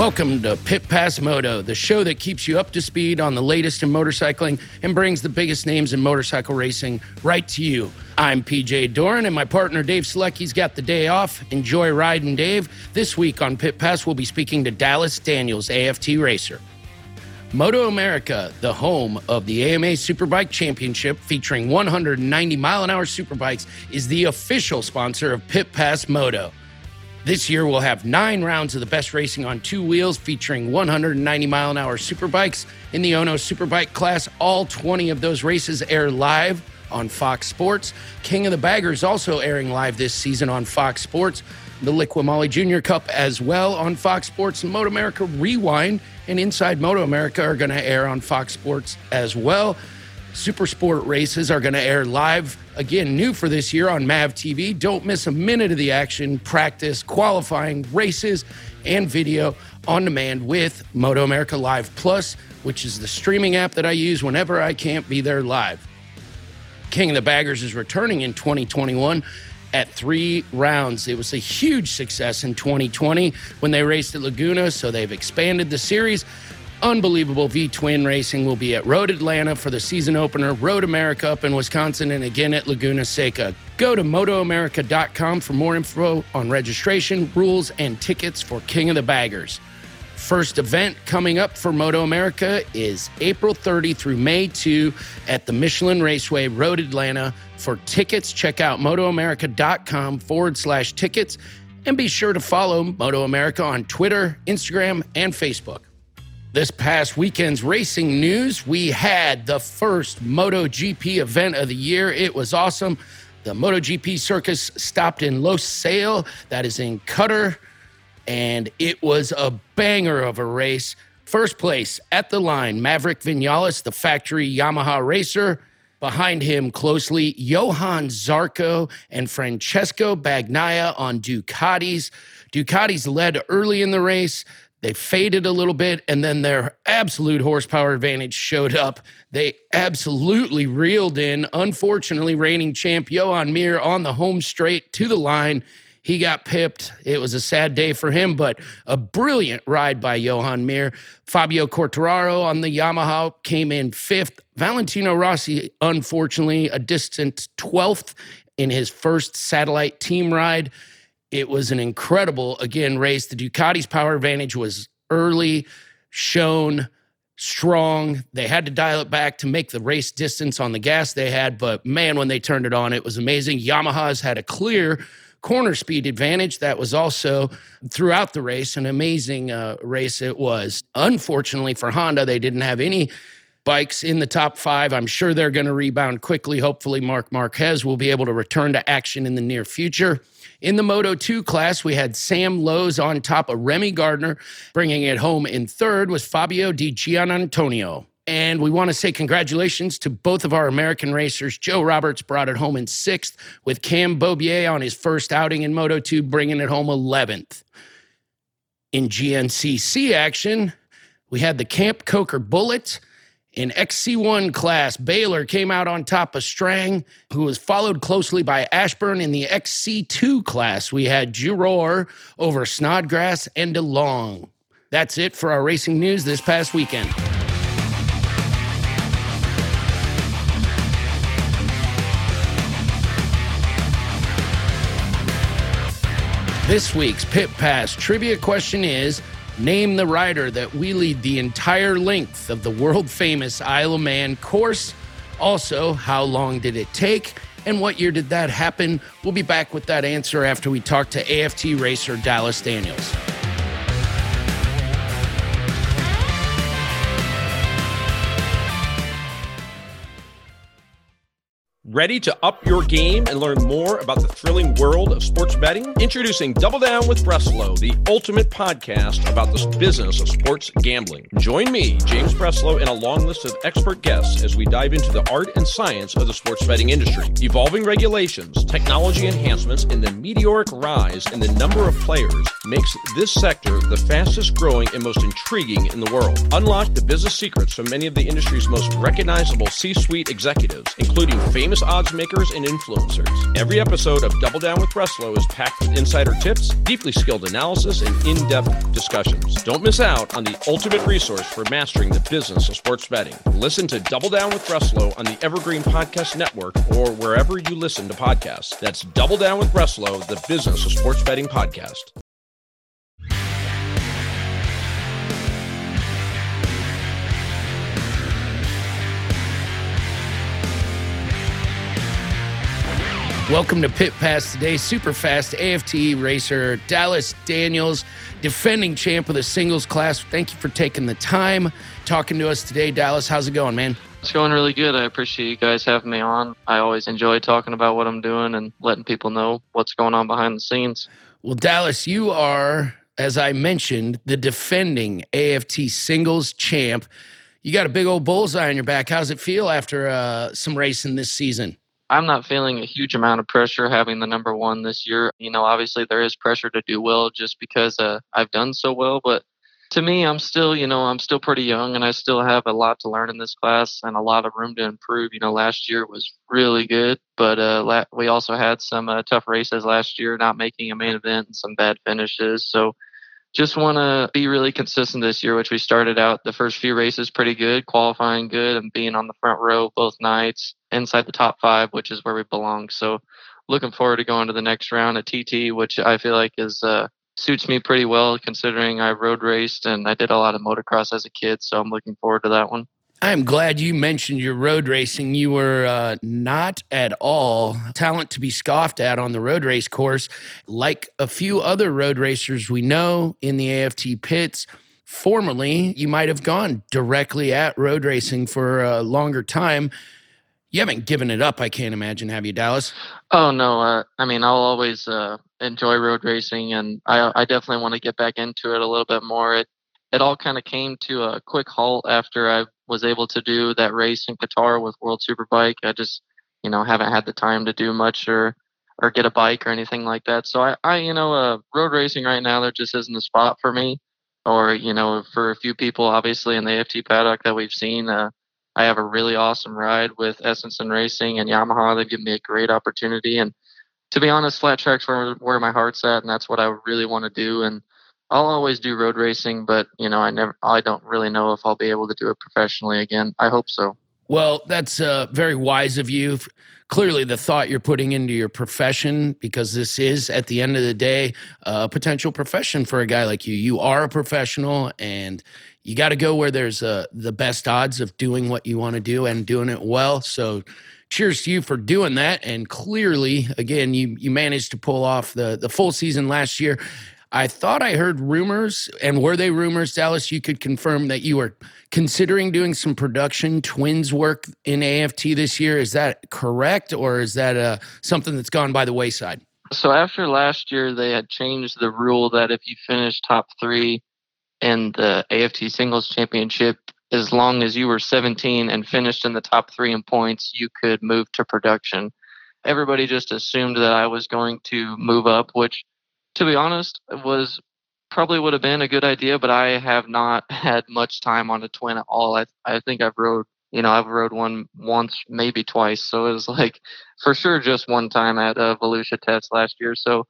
Welcome to Pit Pass Moto, the show that keeps you up to speed on the latest in motorcycling and brings the biggest names in motorcycle racing right to you. I'm PJ Doran, and my partner Dave Selecki's got the day off. Enjoy riding, Dave. This week on Pit Pass, we'll be speaking to Dallas Daniels, AFT racer. Moto America, the home of the AMA Superbike Championship featuring 190 mile an hour superbikes, is the official sponsor of Pit Pass Moto. This year, we'll have nine rounds of the best racing on two wheels featuring 190 mile an hour superbikes in the Ono Superbike class. All 20 of those races air live on Fox Sports. King of the Baggers also airing live this season on Fox Sports. The Liqui Moly Junior Cup as well on Fox Sports. Moto America Rewind and Inside Moto America are going to air on Fox Sports as well. Super Sport races are going to air live again, new for this year on MAV TV. Don't miss a minute of the action, practice, qualifying, races, and video on demand with Moto America Live Plus, which is the streaming app that I use whenever I can't be there live. King of the Baggers is returning in 2021 at three rounds. It was a huge success in 2020 when they raced at Laguna, so they've expanded the series unbelievable V twin racing will be at Road Atlanta for the season opener, Road America up in Wisconsin, and again at Laguna Seca. Go to MotoAmerica.com for more info on registration, rules, and tickets for King of the Baggers. First event coming up for Moto America is April 30 through May 2 at the Michelin Raceway, Road Atlanta. For tickets, check out MotoAmerica.com forward slash tickets and be sure to follow Moto America on Twitter, Instagram, and Facebook. This past weekend's racing news, we had the first MotoGP event of the year. It was awesome. The MotoGP circus stopped in Losail, that is in Qatar, and it was a banger of a race. First place at the line, Maverick Vinales, the factory Yamaha racer. Behind him closely, Johann Zarco and Francesco Bagnaia on Ducatis. Ducatis led early in the race. They faded a little bit, and then their absolute horsepower advantage showed up. They absolutely reeled in. Unfortunately, reigning champ Joan Mir on the home straight to the line. He got pipped. It was a sad day for him, but a brilliant ride by Joan Mir. Fabio Quartararo on the Yamaha came in fifth. Valentino Rossi, unfortunately, a distant 12th in his first satellite team ride. It was an incredible, again, race. The Ducati's power advantage was early, shown, strong. They had to dial it back to make the race distance on the gas they had, but man, when they turned it on, it was amazing. Yamaha's had a clear corner speed advantage. That was also throughout the race an amazing uh, race it was. Unfortunately for Honda, they didn't have any bikes in the top five. I'm sure they're going to rebound quickly. Hopefully, Marc Marquez will be able to return to action in the near future. In the Moto 2 class, we had Sam Lowes on top of Remy Gardner. Bringing it home in third was Fabio Di Giannantonio. And we want to say congratulations to both of our American racers. Joe Roberts brought it home in sixth, with Cam Beaubier on his first outing in Moto 2, bringing it home 11th. In GNCC action, we had the Camp Coker Bullet in XC1 class, Baylor came out on top of Strang, who was followed closely by Ashburn. In the XC2 class, we had Girroir over Snodgrass and DeLong. That's it for our racing news this past weekend. This week's Pit Pass trivia question is Name the rider that wheelied the entire length of the world famous Isle of Man course. Also, how long did it take? And what year did that happen? We'll be back with that answer after we talk to AFT racer Dallas Daniels. Ready to up your game and learn more about the thrilling world of sports betting? Introducing Double Down with Breslow, the ultimate podcast about the business of sports gambling. Join me, James Breslow, and a long list of expert guests as we dive into the art and science of the sports betting industry, evolving regulations, technology enhancements, and the meteoric rise in the number of players makes this sector the fastest growing and most intriguing in the world. Unlock the business secrets from many of the industry's most recognizable C suite executives, including famous odds makers and influencers. Every episode of Double Down with Breslow is packed with insider tips, deeply skilled analysis, and in depth discussions. Don't miss out on the ultimate resource for mastering the business of sports betting. Listen to Double Down with Breslow on the Evergreen Podcast Network or wherever you listen to podcasts. That's Double Down with Breslow, the business of sports betting podcast. Welcome to Pit Pass today. Super fast AFT racer Dallas Daniels, defending champ of the singles class. Thank you for taking the time talking to us today, Dallas. How's it going, man? It's going really good. I appreciate you guys having me on. I always enjoy talking about what I'm doing and letting people know what's going on behind the scenes. Well, Dallas, you are, as I mentioned, the defending AFT singles champ. You got a big old bullseye on your back. How's it feel after uh, some racing this season? I'm not feeling a huge amount of pressure having the number one this year. You know, obviously there is pressure to do well just because uh, I've done so well, but to me, I'm still, you know, I'm still pretty young and I still have a lot to learn in this class and a lot of room to improve. You know, last year was really good, but uh, la- we also had some uh, tough races last year, not making a main event and some bad finishes. So just want to be really consistent this year, which we started out the first few races pretty good, qualifying good, and being on the front row both nights inside the top five, which is where we belong. So, looking forward to going to the next round at TT, which I feel like is uh, suits me pretty well considering I road raced and I did a lot of motocross as a kid. So, I'm looking forward to that one. I'm glad you mentioned your road racing. You were uh, not at all talent to be scoffed at on the road race course. Like a few other road racers we know in the AFT pits, formerly, you might have gone directly at road racing for a longer time. You haven't given it up, I can't imagine, have you, Dallas? Oh, no. Uh, I mean, I'll always uh, enjoy road racing, and I, I definitely want to get back into it a little bit more. It, it all kind of came to a quick halt after I was able to do that race in Qatar with World Superbike. I just, you know, haven't had the time to do much or or get a bike or anything like that. So I, I you know, uh, road racing right now there just isn't a spot for me. Or you know, for a few people, obviously in the AFT paddock that we've seen, uh, I have a really awesome ride with Estenson Racing and Yamaha. They've given me a great opportunity, and to be honest, flat tracks where where my heart's at, and that's what I really want to do. And I'll always do road racing, but you know, I never, I don't really know if I'll be able to do it professionally again. I hope so. Well, that's uh, very wise of you. Clearly, the thought you're putting into your profession, because this is, at the end of the day, a potential profession for a guy like you. You are a professional, and you got to go where there's uh, the best odds of doing what you want to do and doing it well. So, cheers to you for doing that. And clearly, again, you you managed to pull off the the full season last year. I thought I heard rumors, and were they rumors, Dallas? You could confirm that you were considering doing some production twins work in AFT this year. Is that correct, or is that uh, something that's gone by the wayside? So after last year, they had changed the rule that if you finish top three in the AFT Singles Championship, as long as you were 17 and finished in the top three in points, you could move to production. Everybody just assumed that I was going to move up, which to be honest, it was probably would have been a good idea, but I have not had much time on a twin at all. I I think I've rode, you know, I've rode one once, maybe twice. So it was like for sure just one time at a Volusia test last year. So,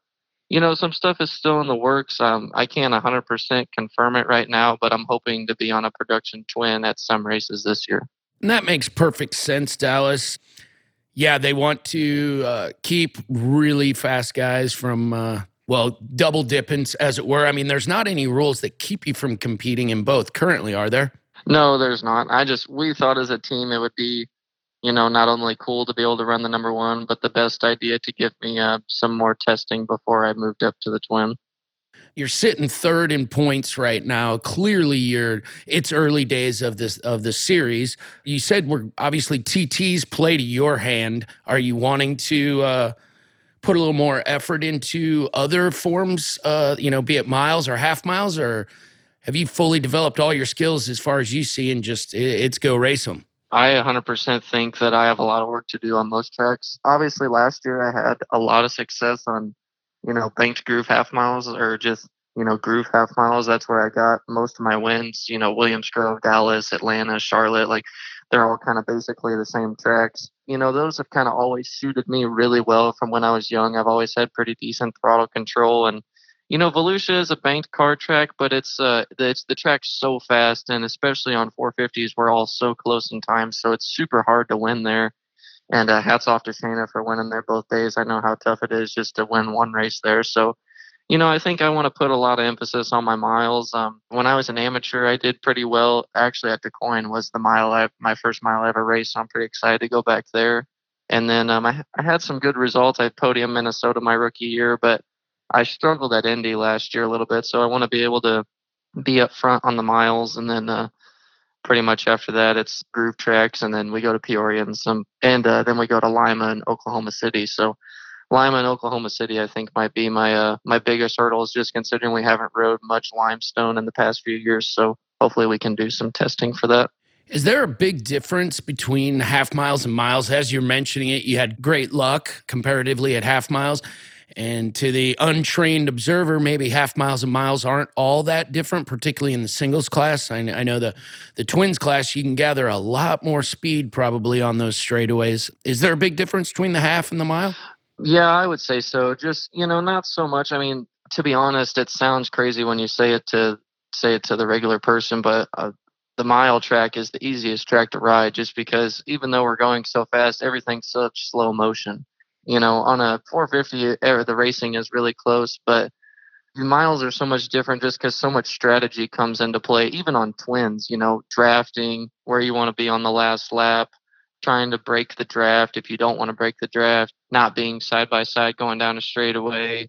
you know, some stuff is still in the works. Um, I can't 100% confirm it right now, but I'm hoping to be on a production twin at some races this year. And that makes perfect sense, Dallas. Yeah, they want to uh, keep really fast guys from uh, well, double dipping, as it were. I mean, there's not any rules that keep you from competing in both currently, are there? No, there's not. I just, we thought as a team it would be, you know, not only cool to be able to run the number one, but the best idea to give me uh, some more testing before I moved up to the twin. You're sitting third in points right now. Clearly, you're. It's early days of this of the series. You said we're obviously TTs play to your hand. Are you wanting to? Uh, put a little more effort into other forms, uh, you know, be it miles or half miles, or have you fully developed all your skills as far as you see and just it's go race them? I 100% think that I have a lot of work to do on most tracks. Obviously, last year I had a lot of success on, you know, banked groove half miles or just you know, groove half miles. That's where I got most of my wins. You know, Williams Grove, Dallas, Atlanta, Charlotte, like they're all kind of basically the same tracks. You know, those have kind of always suited me really well from when I was young. I've always had pretty decent throttle control and you know, Volusia is a banked car track, but it's uh, it's the track's so fast, and especially on 450s, we're all so close in time, so it's super hard to win there. And uh, hats off to Shayna for winning there both days. I know how tough it is just to win one race there. So, you know, I think I want to put a lot of emphasis on my miles. Um, when I was an amateur, I did pretty well. Actually, at DuQuoin was the mile I, my first mile I ever raced. So I'm pretty excited to go back there. And then um, I, I had some good results. I podium Minnesota my rookie year, but I struggled at Indy last year a little bit. So I want to be able to be up front on the miles and then uh, pretty much after that it's groove tracks and then we go to Peoria and some and uh, then we go to Lima and Oklahoma City. So Lima and Oklahoma City I think might be my uh, my biggest hurdles just considering we haven't rode much limestone in the past few years. So hopefully we can do some testing for that. Is there a big difference between half miles and miles? As you're mentioning it, you had great luck comparatively at half miles. And to the untrained observer, maybe half miles and miles aren't all that different, particularly in the singles class. I, I, know the, the twins class, you can gather a lot more speed probably on those straightaways. Is there a big difference between the half and the mile? Yeah, I would say so. Just, you know, not so much. I mean, to be honest, it sounds crazy when you say it to say it to the regular person, but uh, the mile track is the easiest track to ride just because even though we're going so fast, everything's such slow motion you know, on a 450, er, the racing is really close, but the miles are so much different just because so much strategy comes into play, even on twins, you know, drafting, where you want to be on the last lap, trying to break the draft if you don't want to break the draft, not being side by side going down a straightaway,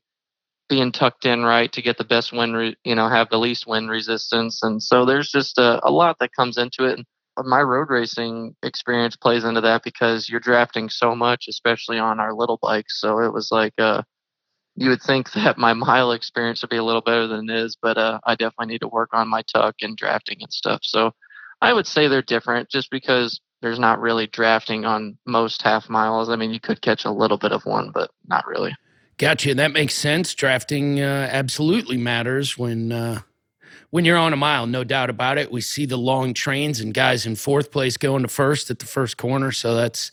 being tucked in right to get the best wind, re- you know, have the least wind resistance. And so there's just a, a lot that comes into it And my road racing experience plays into that because you're drafting so much, especially on our little bikes. So it was like, uh, you would think that my mile experience would be a little better than it is, but uh, I definitely need to work on my tuck and drafting and stuff. So I would say they're different just because there's not really drafting on most half miles. I mean, you could catch a little bit of one, but not really. Gotcha. That makes sense. Drafting uh, absolutely matters when uh, when you're on a mile, no doubt about it. We see the long trains and guys in fourth place going to first at the first corner. So that's,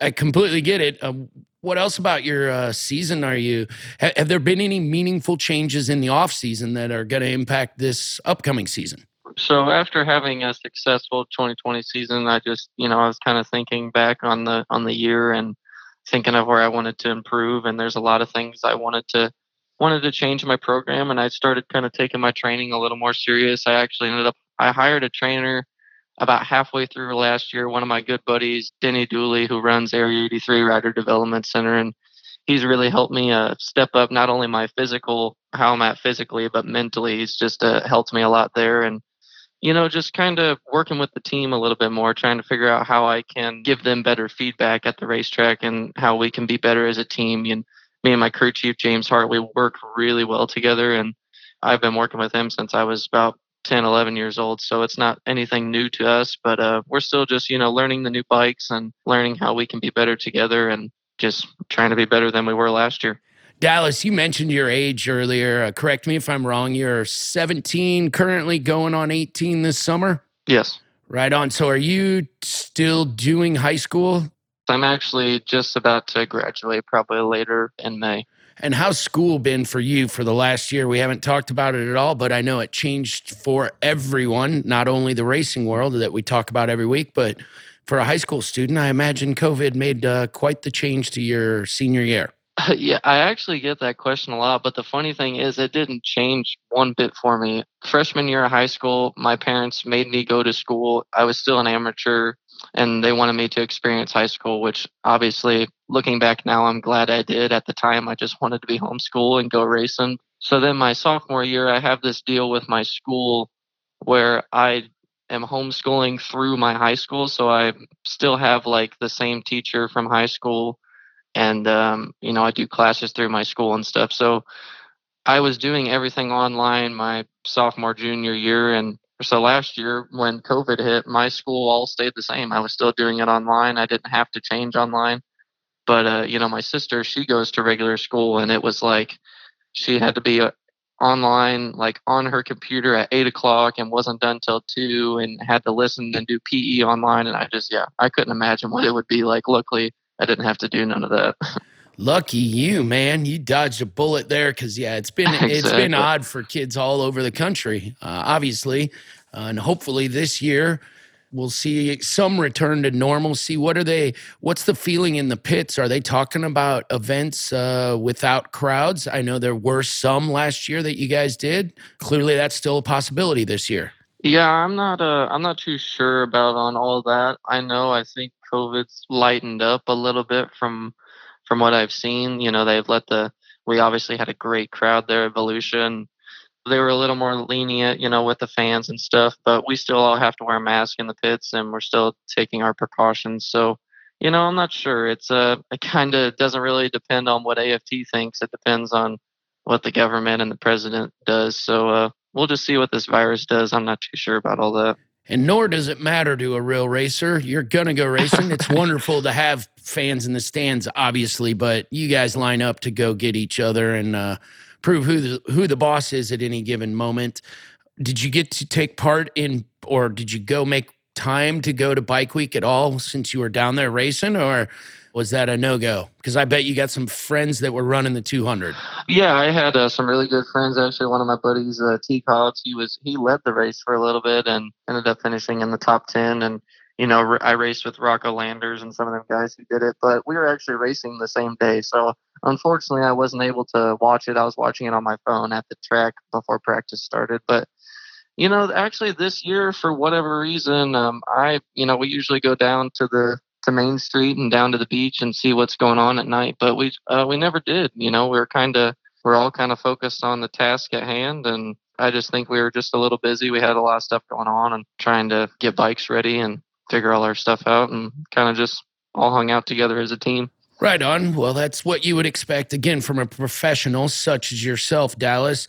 I completely get it. Uh, what else about your uh, season are you, ha- have there been any meaningful changes in the off season that are going to impact this upcoming season? So after having a successful 2020 season, I just, you know, I was kind of thinking back on the, on the year and thinking of where I wanted to improve. And there's a lot of things I wanted to, wanted to change my program and I started kind of taking my training a little more serious. I actually ended up I hired a trainer about halfway through last year, one of my good buddies, Denny Dooley, who runs Area 83 Rider Development Center, and he's really helped me uh, step up not only my physical, how I'm at physically, but mentally. He's just uh, helped me a lot there, and you know, just kind of working with the team a little bit more, trying to figure out how I can give them better feedback at the racetrack and how we can be better as a team. Know, me and my crew chief James Hart, we work really well together, and I've been working with him since I was about 10, 11 years old. So it's not anything new to us, but uh, we're still just you know learning the new bikes and learning how we can be better together, and just trying to be better than we were last year. Dallas, you mentioned your age earlier. Uh, correct me if I'm wrong. You're 17, currently going on 18 this summer. Yes. Right on. So, are you still doing high school I'm actually just about to graduate, probably later in May. And how's school been for you for the last year? We haven't talked about it at all, but I know it changed for everyone, not only the racing world that we talk about every week, but for a high school student, I imagine COVID made uh, quite the change to your senior year. Yeah, I actually get that question a lot, but the funny thing is, it didn't change one bit for me. Freshman year of high school, my parents made me go to school. I was still an amateur and they wanted me to experience high school, which obviously looking back now, I'm glad I did. At the time, I just wanted to be homeschool and go racing. So then my sophomore year, I have this deal with my school where I am homeschooling through my high school. So I still have like the same teacher from high school. And, um, you know, I do classes through my school and stuff. So I was doing everything online my sophomore, junior year. And so last year when COVID hit, my school all stayed the same. I was still doing it online. I didn't have to change online. But uh, you know, my sister, she goes to regular school and it was like she had to be uh, online, like on her computer at eight o'clock and wasn't done till two and had to listen and do PE online. And I just, yeah, I couldn't imagine what it would be like. Luckily, I didn't have to do none of that. Lucky you, man! You dodged a bullet there, because yeah, it's been exactly. it's been odd for kids all over the country, uh, obviously, uh, and hopefully this year we'll see some return to normalcy. What are they? What's the feeling in the pits? Are they talking about events uh, without crowds? I know there were some last year that you guys did. Clearly, that's still a possibility this year. Yeah, I'm not. Uh, I'm not too sure about on all that. I know. I think COVID's lightened up a little bit from from what I've seen. You know, they've let the. We obviously had a great crowd there, at Evolution they were a little more lenient, you know, with the fans and stuff, but we still all have to wear masks in the pits and we're still taking our precautions. So, you know, I'm not sure. It's uh it kind of doesn't really depend on what AFT thinks. It depends on what the government and the president does. So, uh we'll just see what this virus does. I'm not too sure about all that. And nor does it matter to a real racer. You're going to go racing. It's wonderful to have fans in the stands, obviously, but you guys line up to go get each other and uh, prove who the, who the boss is at any given moment. Did you get to take part in, or did you go make time to go to Bike Week at all since you were down there racing, or was that a no go? Because I bet you got some friends that were running the 200. Yeah, I had uh, some really good friends. Actually, one of my buddies, uh, Teagg Hobbs, he was he led the race for a little bit and ended up finishing in the top 10. And you know, I raced with Rocco Landers and some of them guys who did it, but we were actually racing the same day. So unfortunately, I wasn't able to watch it. I was watching it on my phone at the track before practice started. But, you know, actually this year, for whatever reason, um, I, you know, we usually go down to the, to Main Street and down to the beach and see what's going on at night, but we, uh, we never did, you know, we were kind of, we're all kind of focused on the task at hand and I just think we were just a little busy. We had a lot of stuff going on and trying to get bikes ready and figure all our stuff out and kind of just all hung out together as a team. Right on. Well, that's what you would expect again from a professional such as yourself, Dallas.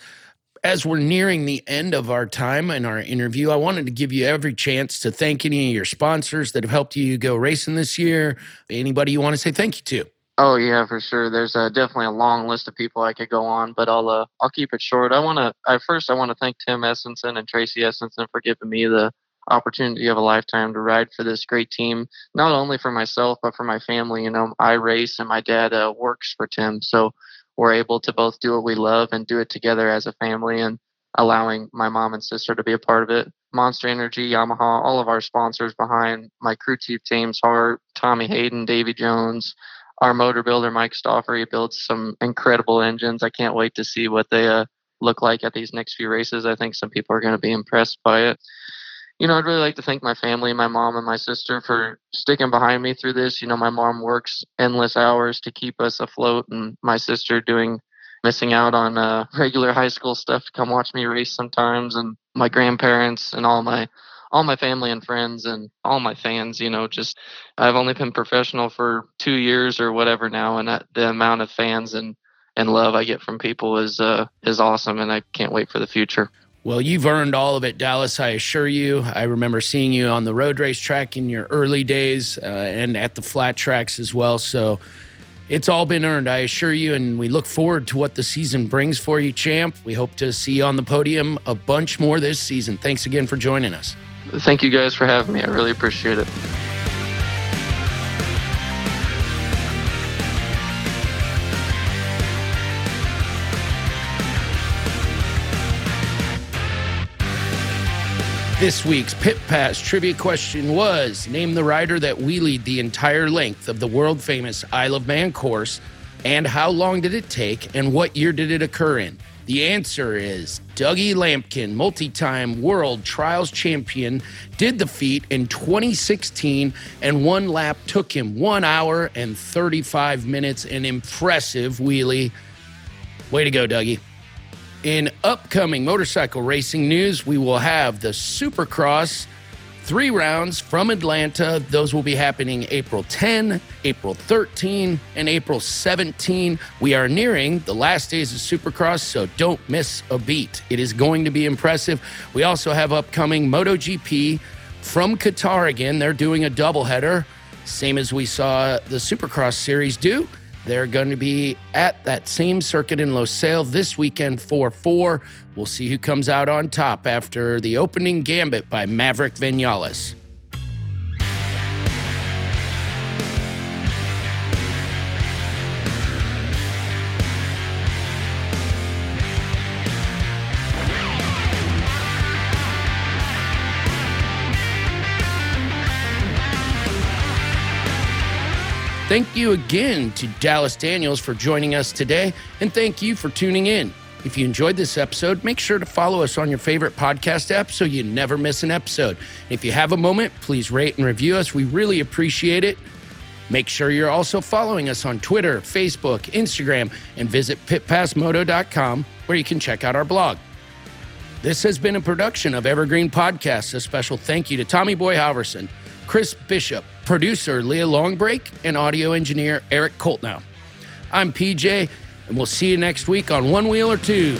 As we're nearing the end of our time in our interview, I wanted to give you every chance to thank any of your sponsors that have helped you go racing this year. Anybody you want to say thank you to? Oh yeah, for sure. There's uh, definitely a long list of people I could go on, but I'll uh, I'll keep it short. I want to. I first I want to thank Tim Estenson and Tracy Estenson for giving me the opportunity of a lifetime to ride for this great team, not only for myself, but for my family. You know, I race and my dad uh, works for Tim. So we're able to both do what we love and do it together as a family and allowing my mom and sister to be a part of it. Monster Energy, Yamaha, all of our sponsors behind my crew chief, James Hart, Tommy Hayden, Davy Jones, our motor builder, Mike Stauffer. He builds some incredible engines. I can't wait to see what they uh, look like at these next few races. I think some people are going to be impressed by it you know, I'd really like to thank my family, my mom and my sister for sticking behind me through this. You know, my mom works endless hours to keep us afloat, and my sister doing missing out on uh, regular high school stuff to come watch me race sometimes, and my grandparents and all my all my family and friends and all my fans. You know, just I've only been professional for two years or whatever now, and the amount of fans and and love I get from people is uh, is awesome, and I can't wait for the future. Well, you've earned all of it, Dallas. I assure you. I remember seeing you on the road race track in your early days uh, and at the flat tracks as well. So it's all been earned, I assure you. And we look forward to what the season brings for you, champ. We hope to see you on the podium a bunch more this season. Thanks again for joining us. Thank you guys for having me. I really appreciate it. This week's Pit Pass trivia question was Name the rider that wheelied the entire length of the world famous Isle of Man course, and how long did it take, and what year did it occur in? The answer is Dougie Lampkin, multi time world trials champion, did the feat in 2016, and one lap took him one hour and 35 minutes. An impressive wheelie. Way to go, Dougie. In upcoming motorcycle racing news, we will have the Supercross three rounds from Atlanta. Those will be happening April 10, April 13, and April 17. We are nearing the last days of Supercross, so don't miss a beat. It is going to be impressive. We also have upcoming MotoGP from Qatar again. They're doing a doubleheader, same as we saw the Supercross series do. They're going to be at that same circuit in Losail this weekend for four. We'll see who comes out on top after the opening gambit by Maverick Vinales. Thank you again to Dallas Daniels for joining us today, and thank you for tuning in. If you enjoyed this episode, make sure to follow us on your favorite podcast app so you never miss an episode. If you have a moment, please rate and review us. We really appreciate it. Make sure you're also following us on Twitter, Facebook, Instagram, and visit pitpassmoto.com where you can check out our blog. This has been a production of Evergreen Podcasts. A special thank you to Tommy Boy Halverson, Chris Bishop, producer Leah Longbreak, and audio engineer Eric Coltnow. I'm PJ, and we'll see you next week on One Wheel or Two.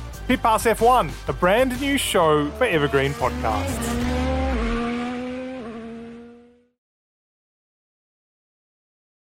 Pit Pass F1, a brand new show for Evergreen Podcasts.